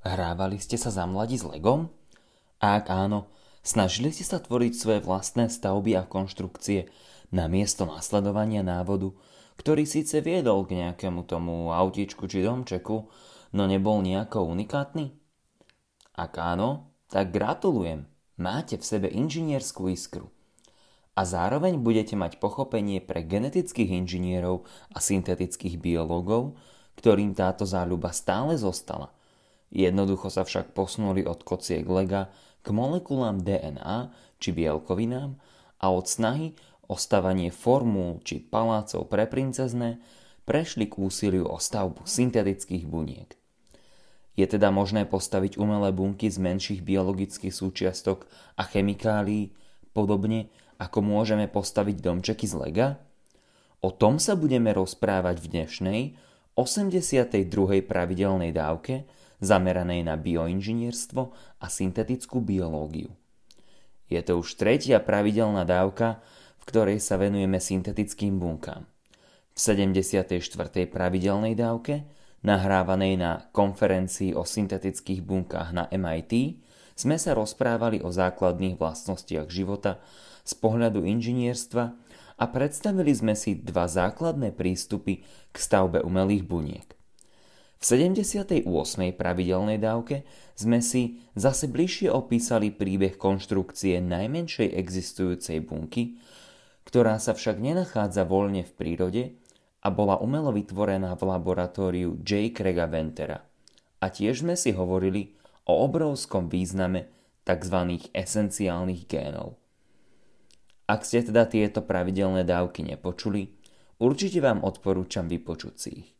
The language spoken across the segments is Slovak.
Hrávali ste sa za mladí s Legom? Ak áno, snažili ste sa tvoriť svoje vlastné stavby a konštrukcie na miesto nasledovania návodu, ktorý síce viedol k nejakému tomu autičku či domčeku, no nebol nejako unikátny? Ak áno, tak gratulujem, máte v sebe inžinierskú iskru. A zároveň budete mať pochopenie pre genetických inžinierov a syntetických biológov, ktorým táto záľuba stále zostala – Jednoducho sa však posunuli od kociek lega k molekulám DNA či bielkovinám a od snahy o stavanie formú či palácov pre princezné prešli k úsiliu o stavbu syntetických buniek. Je teda možné postaviť umelé bunky z menších biologických súčiastok a chemikálií, podobne ako môžeme postaviť domčeky z lega? O tom sa budeme rozprávať v dnešnej 82. pravidelnej dávke zameranej na bioinžinierstvo a syntetickú biológiu. Je to už tretia pravidelná dávka, v ktorej sa venujeme syntetickým bunkám. V 74. pravidelnej dávke, nahrávanej na konferencii o syntetických bunkách na MIT, sme sa rozprávali o základných vlastnostiach života z pohľadu inžinierstva a predstavili sme si dva základné prístupy k stavbe umelých buniek. V 78. pravidelnej dávke sme si zase bližšie opísali príbeh konštrukcie najmenšej existujúcej bunky, ktorá sa však nenachádza voľne v prírode a bola umelo vytvorená v laboratóriu J. Craiga Ventera. A tiež sme si hovorili o obrovskom význame tzv. esenciálnych génov. Ak ste teda tieto pravidelné dávky nepočuli, určite vám odporúčam vypočuť si ich.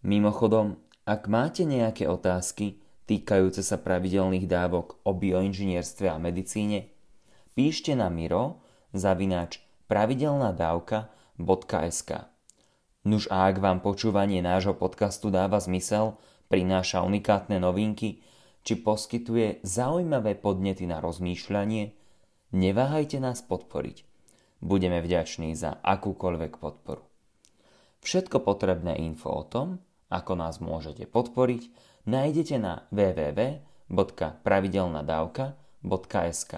Mimochodom, ak máte nejaké otázky týkajúce sa pravidelných dávok o bioinžinierstve a medicíne, píšte na miro zavináč pravidelnadávka.sk Nuž a ak vám počúvanie nášho podcastu dáva zmysel, prináša unikátne novinky, či poskytuje zaujímavé podnety na rozmýšľanie, neváhajte nás podporiť. Budeme vďační za akúkoľvek podporu. Všetko potrebné info o tom, ako nás môžete podporiť, nájdete na www.pravidelnadavka.sk.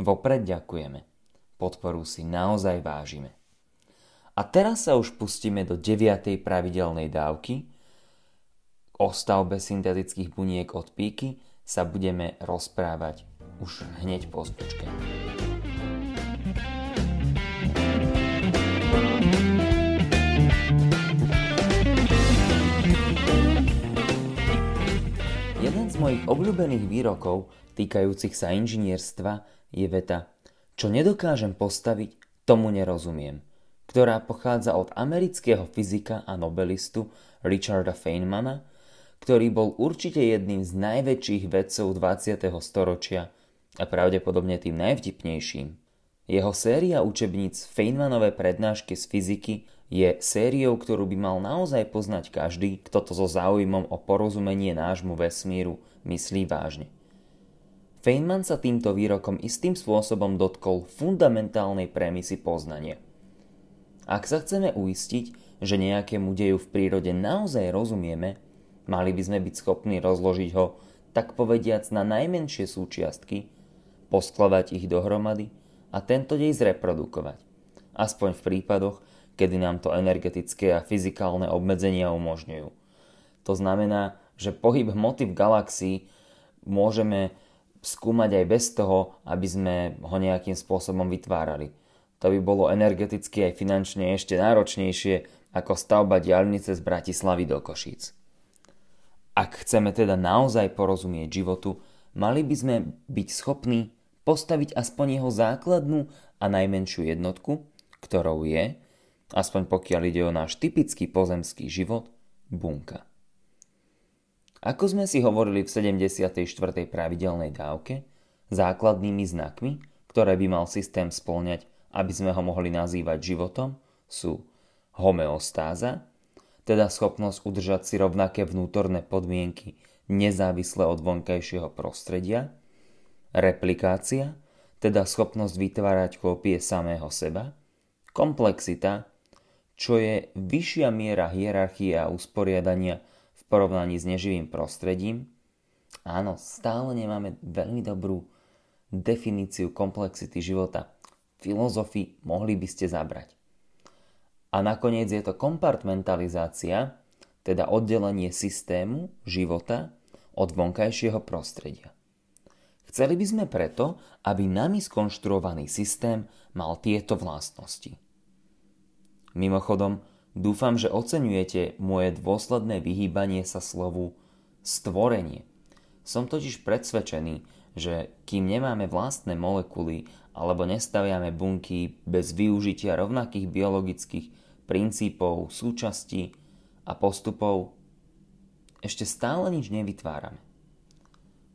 Vopred ďakujeme. Podporu si naozaj vážime. A teraz sa už pustíme do 9. pravidelnej dávky. O stavbe syntetických buniek od píky sa budeme rozprávať už hneď po zvučke. Obľúbených výrokov týkajúcich sa inžinierstva je veta Čo nedokážem postaviť, tomu nerozumiem, ktorá pochádza od amerického fyzika a nobelistu Richarda Feynmana, ktorý bol určite jedným z najväčších vedcov 20. storočia a pravdepodobne tým najvtipnejším. Jeho séria učebníc Feynmanové prednášky z fyziky je sériou, ktorú by mal naozaj poznať každý, kto to so záujmom o porozumenie nášmu vesmíru myslí vážne. Feynman sa týmto výrokom istým spôsobom dotkol fundamentálnej premisy poznania. Ak sa chceme uistiť, že nejakému deju v prírode naozaj rozumieme, mali by sme byť schopní rozložiť ho, tak povediac, na najmenšie súčiastky, poskladať ich dohromady a tento dej zreprodukovať. Aspoň v prípadoch, kedy nám to energetické a fyzikálne obmedzenia umožňujú. To znamená, že pohyb hmoty v galaxii môžeme skúmať aj bez toho, aby sme ho nejakým spôsobom vytvárali. To by bolo energeticky aj finančne ešte náročnejšie ako stavba diaľnice z Bratislavy do Košíc. Ak chceme teda naozaj porozumieť životu, mali by sme byť schopní postaviť aspoň jeho základnú a najmenšiu jednotku, ktorou je aspoň pokiaľ ide o náš typický pozemský život, bunka. Ako sme si hovorili v 74. pravidelnej dávke, základnými znakmi, ktoré by mal systém splňať, aby sme ho mohli nazývať životom, sú homeostáza, teda schopnosť udržať si rovnaké vnútorné podmienky nezávisle od vonkajšieho prostredia, replikácia, teda schopnosť vytvárať kópie samého seba, komplexita, čo je vyššia miera hierarchie a usporiadania porovnaní s neživým prostredím, áno, stále nemáme veľmi dobrú definíciu komplexity života. Filozofii mohli by ste zabrať. A nakoniec je to kompartmentalizácia, teda oddelenie systému života od vonkajšieho prostredia. Chceli by sme preto, aby nami skonštruovaný systém mal tieto vlastnosti. Mimochodom, Dúfam, že oceňujete moje dôsledné vyhýbanie sa slovu stvorenie. Som totiž predsvedčený, že kým nemáme vlastné molekuly alebo nestaviame bunky bez využitia rovnakých biologických princípov, súčastí a postupov, ešte stále nič nevytvárame.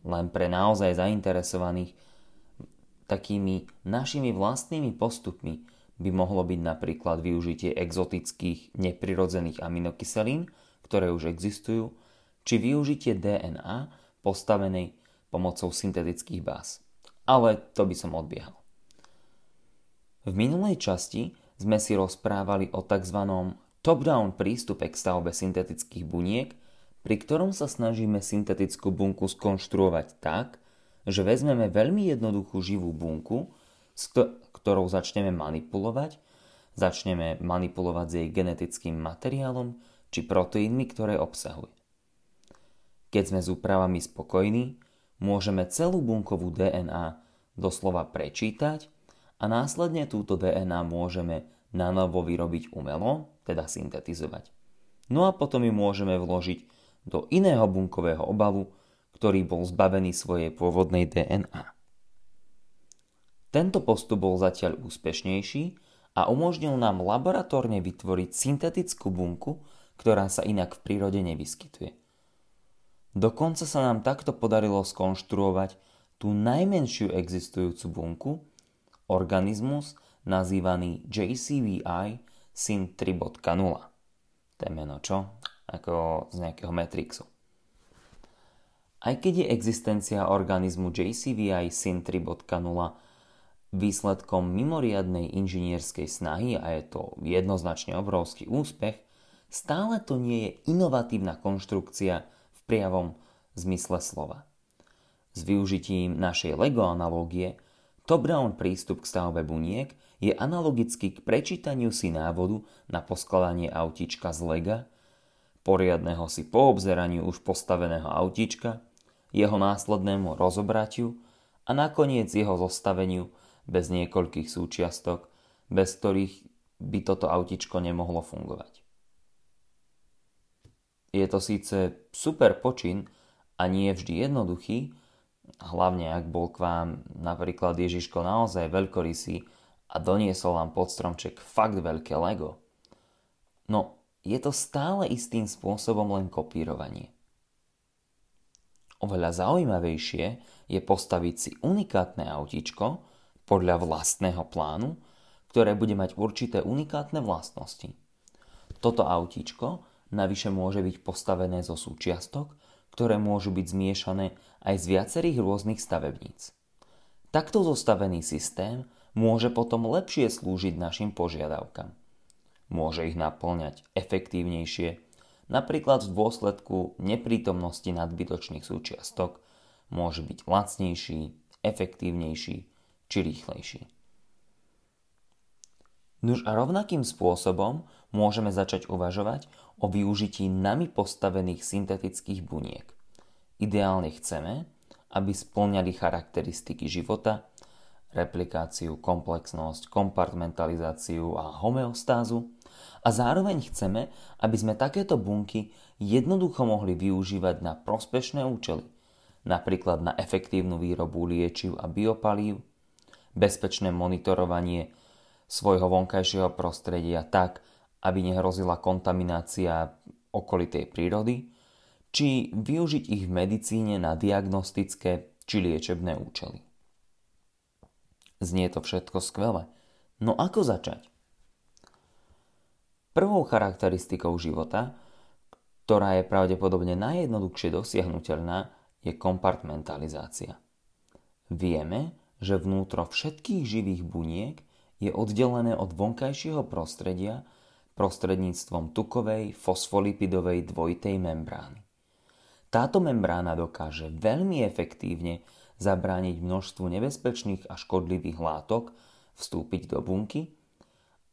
Len pre naozaj zainteresovaných takými našimi vlastnými postupmi by mohlo byť napríklad využitie exotických neprirodzených aminokyselín, ktoré už existujú, či využitie DNA postavenej pomocou syntetických báz. Ale to by som odbiehal. V minulej časti sme si rozprávali o tzv. top-down prístupe k stavbe syntetických buniek, pri ktorom sa snažíme syntetickú bunku skonštruovať tak, že vezmeme veľmi jednoduchú živú bunku, ktorou začneme manipulovať, začneme manipulovať s jej genetickým materiálom či proteínmi, ktoré obsahuje. Keď sme s úpravami spokojní, môžeme celú bunkovú DNA doslova prečítať a následne túto DNA môžeme na novo vyrobiť umelo, teda syntetizovať. No a potom ju môžeme vložiť do iného bunkového obalu, ktorý bol zbavený svojej pôvodnej DNA. Tento postup bol zatiaľ úspešnejší a umožnil nám laboratórne vytvoriť syntetickú bunku, ktorá sa inak v prírode nevyskytuje. Dokonca sa nám takto podarilo skonštruovať tú najmenšiu existujúcu bunku, organizmus nazývaný JCVI SYN 3.0. To je meno čo? Ako z nejakého Matrixu. Aj keď je existencia organizmu JCVI SYN 3.0 Výsledkom mimoriadnej inžinierskej snahy, a je to jednoznačne obrovský úspech, stále to nie je inovatívna konštrukcia v priavom zmysle slova. S využitím našej LEGO analógie top-down prístup k stavbe buniek je analogický k prečítaniu si návodu na poskladanie autička z lega, poriadného si poobzeraniu už postaveného autička, jeho následnému rozobratiu a nakoniec jeho zostaveniu bez niekoľkých súčiastok, bez ktorých by toto autičko nemohlo fungovať. Je to síce super počin a nie vždy jednoduchý, hlavne ak bol k vám napríklad Ježiško naozaj veľkorysý a doniesol vám pod stromček fakt veľké Lego. No, je to stále istým spôsobom len kopírovanie. Oveľa zaujímavejšie je postaviť si unikátne autíčko, podľa vlastného plánu, ktoré bude mať určité unikátne vlastnosti. Toto autíčko navyše môže byť postavené zo súčiastok, ktoré môžu byť zmiešané aj z viacerých rôznych stavebníc. Takto zostavený systém môže potom lepšie slúžiť našim požiadavkám. Môže ich naplňať efektívnejšie, napríklad v dôsledku neprítomnosti nadbytočných súčiastok, môže byť lacnejší, efektívnejší či rýchlejší. Nuž a rovnakým spôsobom môžeme začať uvažovať o využití nami postavených syntetických buniek. Ideálne chceme, aby splňali charakteristiky života, replikáciu, komplexnosť, kompartmentalizáciu a homeostázu a zároveň chceme, aby sme takéto bunky jednoducho mohli využívať na prospešné účely, napríklad na efektívnu výrobu liečiv a biopalív, bezpečné monitorovanie svojho vonkajšieho prostredia tak, aby nehrozila kontaminácia okolitej prírody, či využiť ich v medicíne na diagnostické či liečebné účely. Znie to všetko skvele. No ako začať? Prvou charakteristikou života, ktorá je pravdepodobne najjednoduchšie dosiahnutelná, je kompartmentalizácia. Vieme, že vnútro všetkých živých buniek je oddelené od vonkajšieho prostredia prostredníctvom tukovej fosfolipidovej dvojitej membrány. Táto membrána dokáže veľmi efektívne zabrániť množstvu nebezpečných a škodlivých látok vstúpiť do bunky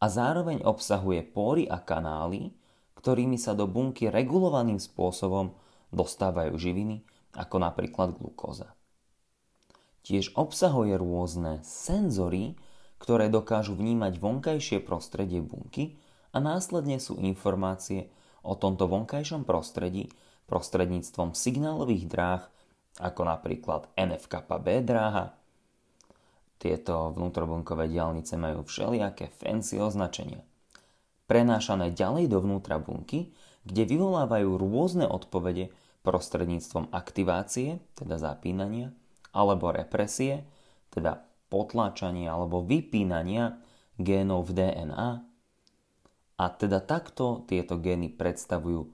a zároveň obsahuje pory a kanály, ktorými sa do bunky regulovaným spôsobom dostávajú živiny, ako napríklad glukóza. Tiež obsahuje rôzne senzory, ktoré dokážu vnímať vonkajšie prostredie bunky a následne sú informácie o tomto vonkajšom prostredí prostredníctvom signálových dráh, ako napríklad NFKB dráha. Tieto vnútrobunkové diálnice majú všelijaké fancy označenia. Prenášané ďalej dovnútra bunky, kde vyvolávajú rôzne odpovede prostredníctvom aktivácie, teda zapínania, alebo represie, teda potláčania alebo vypínania génov v DNA. A teda takto tieto gény predstavujú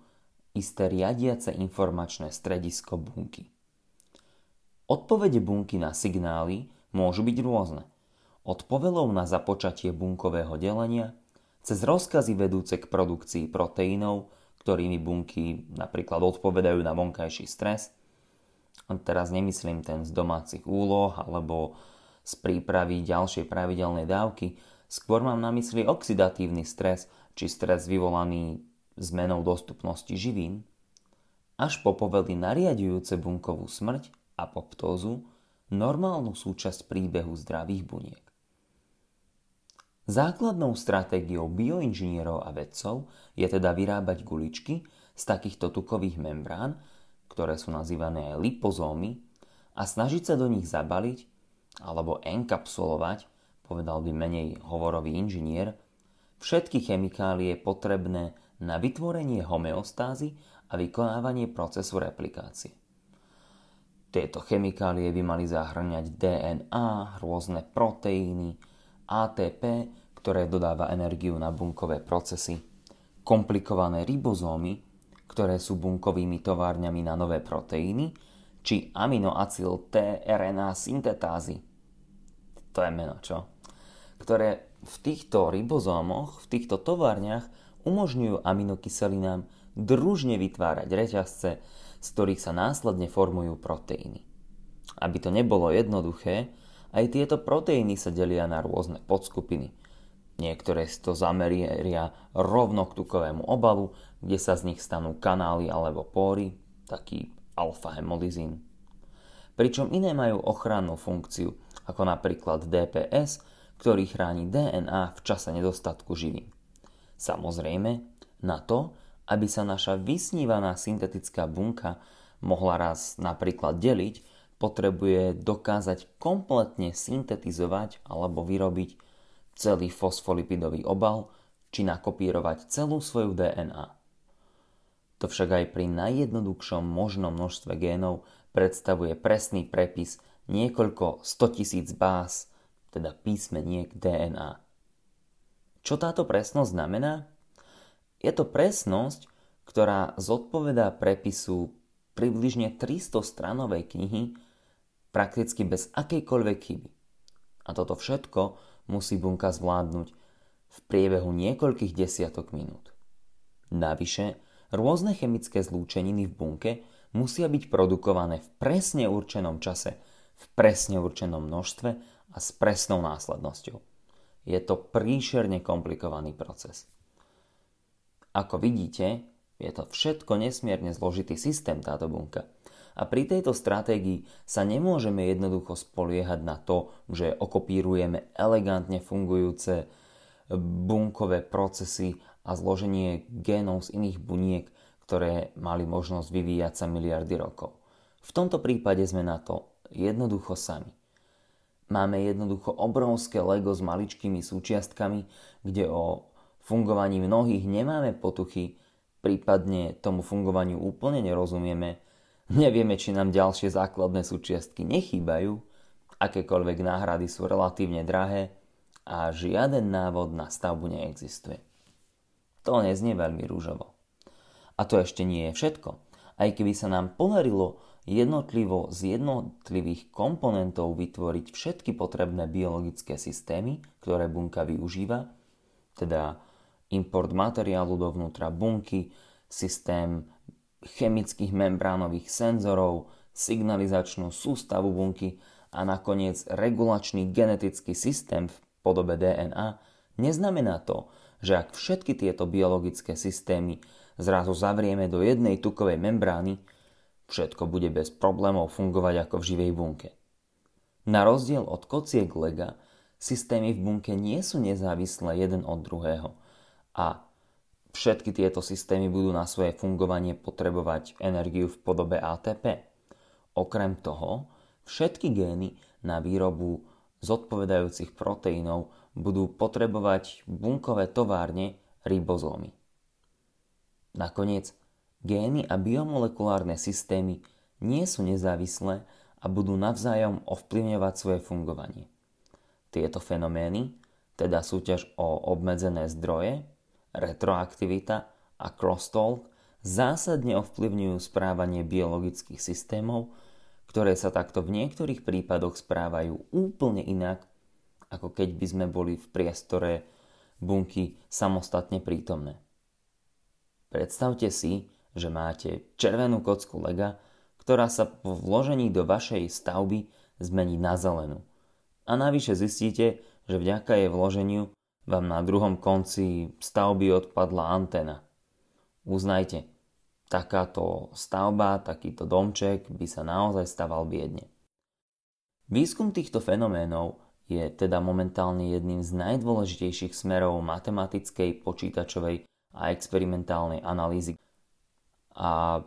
isté riadiace informačné stredisko bunky. Odpovede bunky na signály môžu byť rôzne. Od povelov na započatie bunkového delenia, cez rozkazy vedúce k produkcii proteínov, ktorými bunky napríklad odpovedajú na vonkajší stres, teraz nemyslím ten z domácich úloh alebo z prípravy ďalšej pravidelnej dávky, skôr mám na mysli oxidatívny stres či stres vyvolaný zmenou dostupnosti živín, až po povely nariadujúce bunkovú smrť, apoptózu, normálnu súčasť príbehu zdravých buniek. Základnou stratégiou bioinžinierov a vedcov je teda vyrábať guličky z takýchto tukových membrán, ktoré sú nazývané aj lipozómy, a snažiť sa do nich zabaliť alebo enkapsulovať, povedal by menej hovorový inžinier, všetky chemikálie potrebné na vytvorenie homeostázy a vykonávanie procesu replikácie. Tieto chemikálie by mali zahrňať DNA, rôzne proteíny, ATP, ktoré dodáva energiu na bunkové procesy, komplikované ribozómy, ktoré sú bunkovými továrňami na nové proteíny, či aminoacyl tRNA syntetázy. To je meno, čo? Ktoré v týchto ribozómoch, v týchto továrniach umožňujú aminokyselinám družne vytvárať reťazce, z ktorých sa následne formujú proteíny. Aby to nebolo jednoduché, aj tieto proteíny sa delia na rôzne podskupiny – Niektoré si to zameria rovno k tukovému obalu, kde sa z nich stanú kanály alebo póry, taký alfa-hemolizín. Pričom iné majú ochrannú funkciu, ako napríklad DPS, ktorý chráni DNA v čase nedostatku živín. Samozrejme, na to, aby sa naša vysnívaná syntetická bunka mohla raz napríklad deliť, potrebuje dokázať kompletne syntetizovať alebo vyrobiť celý fosfolipidový obal či nakopírovať celú svoju DNA. To však aj pri najjednoduchšom možnom množstve génov predstavuje presný prepis niekoľko 100 tisíc báz, teda písmeniek DNA. Čo táto presnosť znamená? Je to presnosť, ktorá zodpovedá prepisu približne 300 stranovej knihy prakticky bez akejkoľvek chyby. A toto všetko musí bunka zvládnuť v priebehu niekoľkých desiatok minút. Navyše, rôzne chemické zlúčeniny v bunke musia byť produkované v presne určenom čase, v presne určenom množstve a s presnou následnosťou. Je to príšerne komplikovaný proces. Ako vidíte, je to všetko nesmierne zložitý systém táto bunka – a pri tejto stratégii sa nemôžeme jednoducho spoliehať na to, že okopírujeme elegantne fungujúce bunkové procesy a zloženie génov z iných buniek, ktoré mali možnosť vyvíjať sa miliardy rokov. V tomto prípade sme na to jednoducho sami. Máme jednoducho obrovské Lego s maličkými súčiastkami, kde o fungovaní mnohých nemáme potuchy, prípadne tomu fungovaniu úplne nerozumieme Nevieme, či nám ďalšie základné súčiastky nechýbajú, akékoľvek náhrady sú relatívne drahé a žiaden návod na stavbu neexistuje. To neznie veľmi rúžovo. A to ešte nie je všetko. Aj keby sa nám podarilo jednotlivo z jednotlivých komponentov vytvoriť všetky potrebné biologické systémy, ktoré bunka využíva, teda import materiálu dovnútra bunky, systém chemických membránových senzorov, signalizačnú sústavu bunky a nakoniec regulačný genetický systém v podobe DNA, neznamená to, že ak všetky tieto biologické systémy zrazu zavrieme do jednej tukovej membrány, všetko bude bez problémov fungovať ako v živej bunke. Na rozdiel od kociek lega, systémy v bunke nie sú nezávislé jeden od druhého a všetky tieto systémy budú na svoje fungovanie potrebovať energiu v podobe ATP. Okrem toho, všetky gény na výrobu zodpovedajúcich proteínov budú potrebovať bunkové továrne ribozómy. Nakoniec, gény a biomolekulárne systémy nie sú nezávislé a budú navzájom ovplyvňovať svoje fungovanie. Tieto fenomény, teda súťaž o obmedzené zdroje, retroaktivita a crosstalk, zásadne ovplyvňujú správanie biologických systémov, ktoré sa takto v niektorých prípadoch správajú úplne inak, ako keď by sme boli v priestore bunky samostatne prítomné. Predstavte si, že máte červenú kocku lega, ktorá sa po vložení do vašej stavby zmení na zelenú. A navyše zistíte, že vďaka jej vloženiu vám na druhom konci stavby odpadla antena. Uznajte, takáto stavba, takýto domček by sa naozaj staval biedne. Výskum týchto fenoménov je teda momentálne jedným z najdôležitejších smerov matematickej, počítačovej a experimentálnej analýzy. A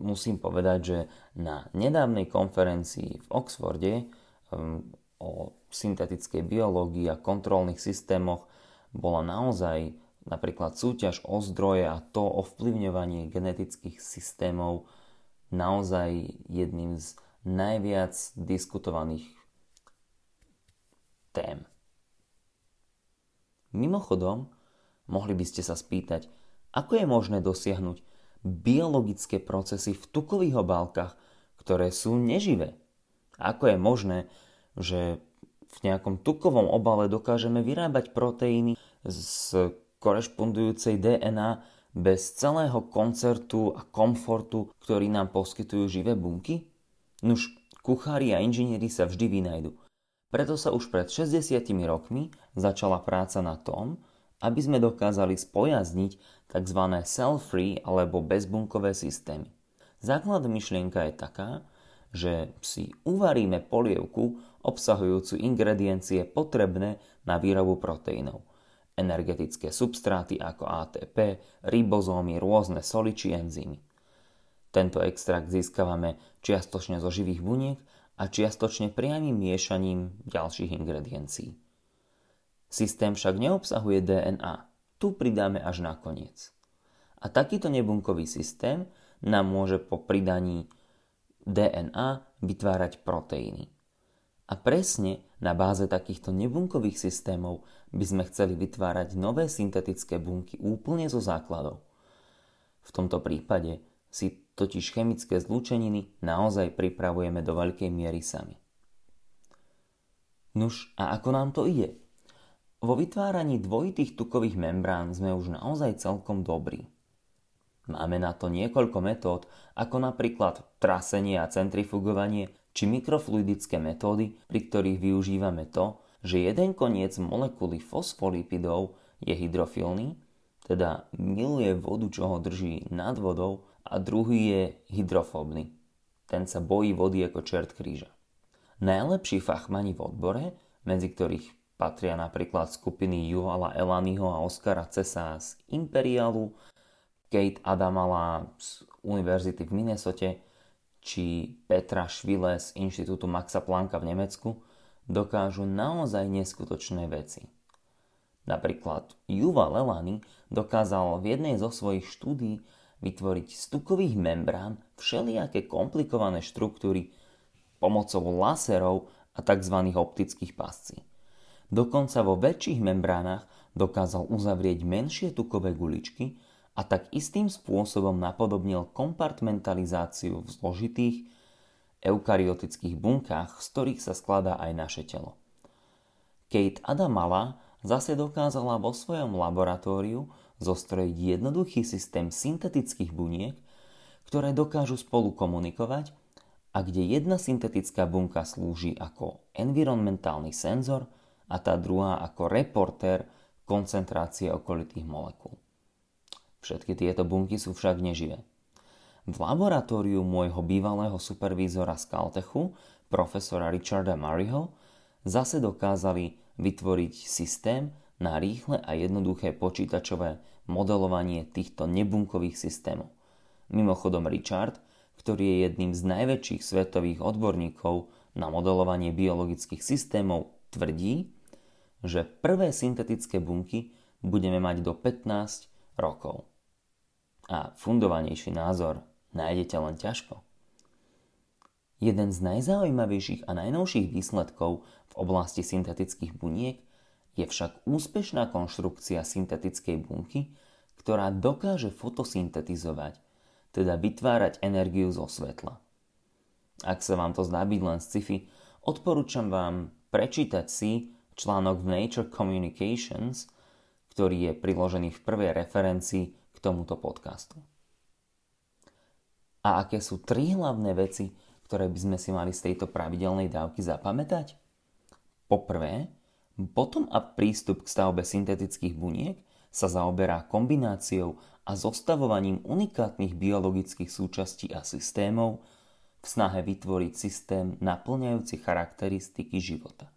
musím povedať, že na nedávnej konferencii v Oxforde um, o syntetickej biológii a kontrolných systémoch bola naozaj napríklad súťaž o zdroje a to ovplyvňovanie genetických systémov naozaj jedným z najviac diskutovaných tém. Mimochodom, mohli by ste sa spýtať, ako je možné dosiahnuť biologické procesy v tukových obálkach, ktoré sú neživé. Ako je možné, že v nejakom tukovom obale dokážeme vyrábať proteíny z korešpondujúcej DNA bez celého koncertu a komfortu, ktorý nám poskytujú živé bunky? Nuž, kuchári a inžinieri sa vždy vynajdu. Preto sa už pred 60 rokmi začala práca na tom, aby sme dokázali spojazniť tzv. cell-free alebo bezbunkové systémy. Základná myšlienka je taká, že si uvaríme polievku obsahujúcu ingrediencie potrebné na výrobu proteínov – energetické substráty ako ATP, ribozómy, rôzne soli či enzymy. Tento extrakt získavame čiastočne zo živých buniek a čiastočne priamým miešaním ďalších ingrediencií. Systém však neobsahuje DNA, tu pridáme až nakoniec. A takýto nebunkový systém nám môže po pridaní DNA vytvárať proteíny. A presne na báze takýchto nebunkových systémov by sme chceli vytvárať nové syntetické bunky úplne zo základov. V tomto prípade si totiž chemické zlúčeniny naozaj pripravujeme do veľkej miery sami. Nuž, a ako nám to ide? Vo vytváraní dvojitých tukových membrán sme už naozaj celkom dobrí. Máme na to niekoľko metód, ako napríklad trasenie a centrifugovanie, či mikrofluidické metódy, pri ktorých využívame to, že jeden koniec molekuly fosfolipidov je hydrofilný, teda miluje vodu, čo ho drží nad vodou, a druhý je hydrofóbny. Ten sa bojí vody ako čert kríža. Najlepší fachmani v odbore, medzi ktorých patria napríklad skupiny Juvala Elaniho a Oskara Cesa z Imperialu, Kate Adamala z Univerzity v Minnesote či Petra Švile z Inštitútu Maxa Plancka v Nemecku dokážu naozaj neskutočné veci. Napríklad Juva Lelany dokázal v jednej zo svojich štúdí vytvoriť z tukových membrán všelijaké komplikované štruktúry pomocou laserov a tzv. optických pascí. Dokonca vo väčších membránach dokázal uzavrieť menšie tukové guličky a tak istým spôsobom napodobnil kompartmentalizáciu v zložitých eukaryotických bunkách, z ktorých sa skladá aj naše telo. Kate Adamala zase dokázala vo svojom laboratóriu zostrojiť jednoduchý systém syntetických buniek, ktoré dokážu spolu komunikovať a kde jedna syntetická bunka slúži ako environmentálny senzor a tá druhá ako reportér koncentrácie okolitých molekúl. Všetky tieto bunky sú však neživé. V laboratóriu môjho bývalého supervízora z Caltechu, profesora Richarda Murrayho, zase dokázali vytvoriť systém na rýchle a jednoduché počítačové modelovanie týchto nebunkových systémov. Mimochodom Richard, ktorý je jedným z najväčších svetových odborníkov na modelovanie biologických systémov, tvrdí, že prvé syntetické bunky budeme mať do 15 rokov. A fundovanejší názor nájdete len ťažko. Jeden z najzaujímavejších a najnovších výsledkov v oblasti syntetických buniek je však úspešná konštrukcia syntetickej bunky, ktorá dokáže fotosyntetizovať, teda vytvárať energiu zo svetla. Ak sa vám to zdá byť len sci-fi, odporúčam vám prečítať si článok v Nature Communications, ktorý je priložený v prvej referencii k tomuto podcastu. A aké sú tri hlavné veci, ktoré by sme si mali z tejto pravidelnej dávky zapamätať? Poprvé, potom a prístup k stavbe syntetických buniek sa zaoberá kombináciou a zostavovaním unikátnych biologických súčastí a systémov v snahe vytvoriť systém naplňajúci charakteristiky života.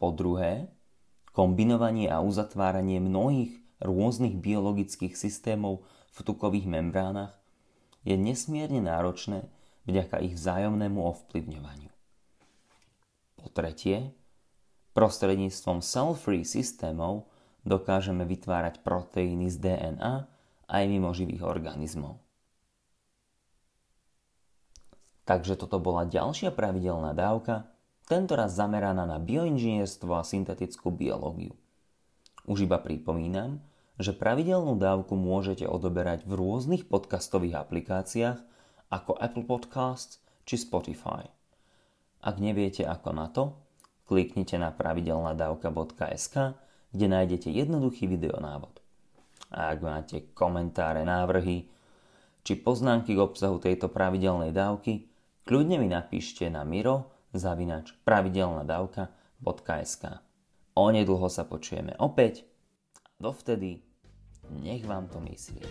Po druhé, kombinovanie a uzatváranie mnohých rôznych biologických systémov v tukových membránach je nesmierne náročné vďaka ich vzájomnému ovplyvňovaniu. Po tretie, prostredníctvom cell-free systémov dokážeme vytvárať proteíny z DNA aj mimo živých organizmov. Takže toto bola ďalšia pravidelná dávka, tentoraz zameraná na bioinžinierstvo a syntetickú biológiu. Už iba pripomínam, že pravidelnú dávku môžete odoberať v rôznych podcastových aplikáciách ako Apple Podcasts či Spotify. Ak neviete ako na to, kliknite na pravidelnadavka.sk, kde nájdete jednoduchý videonávod. A ak máte komentáre, návrhy či poznámky k obsahu tejto pravidelnej dávky, kľudne mi napíšte na miro zavinač pravidelnadavka.sk. Onedlho sa počujeme opäť. Dovtedy nech vám to myslí.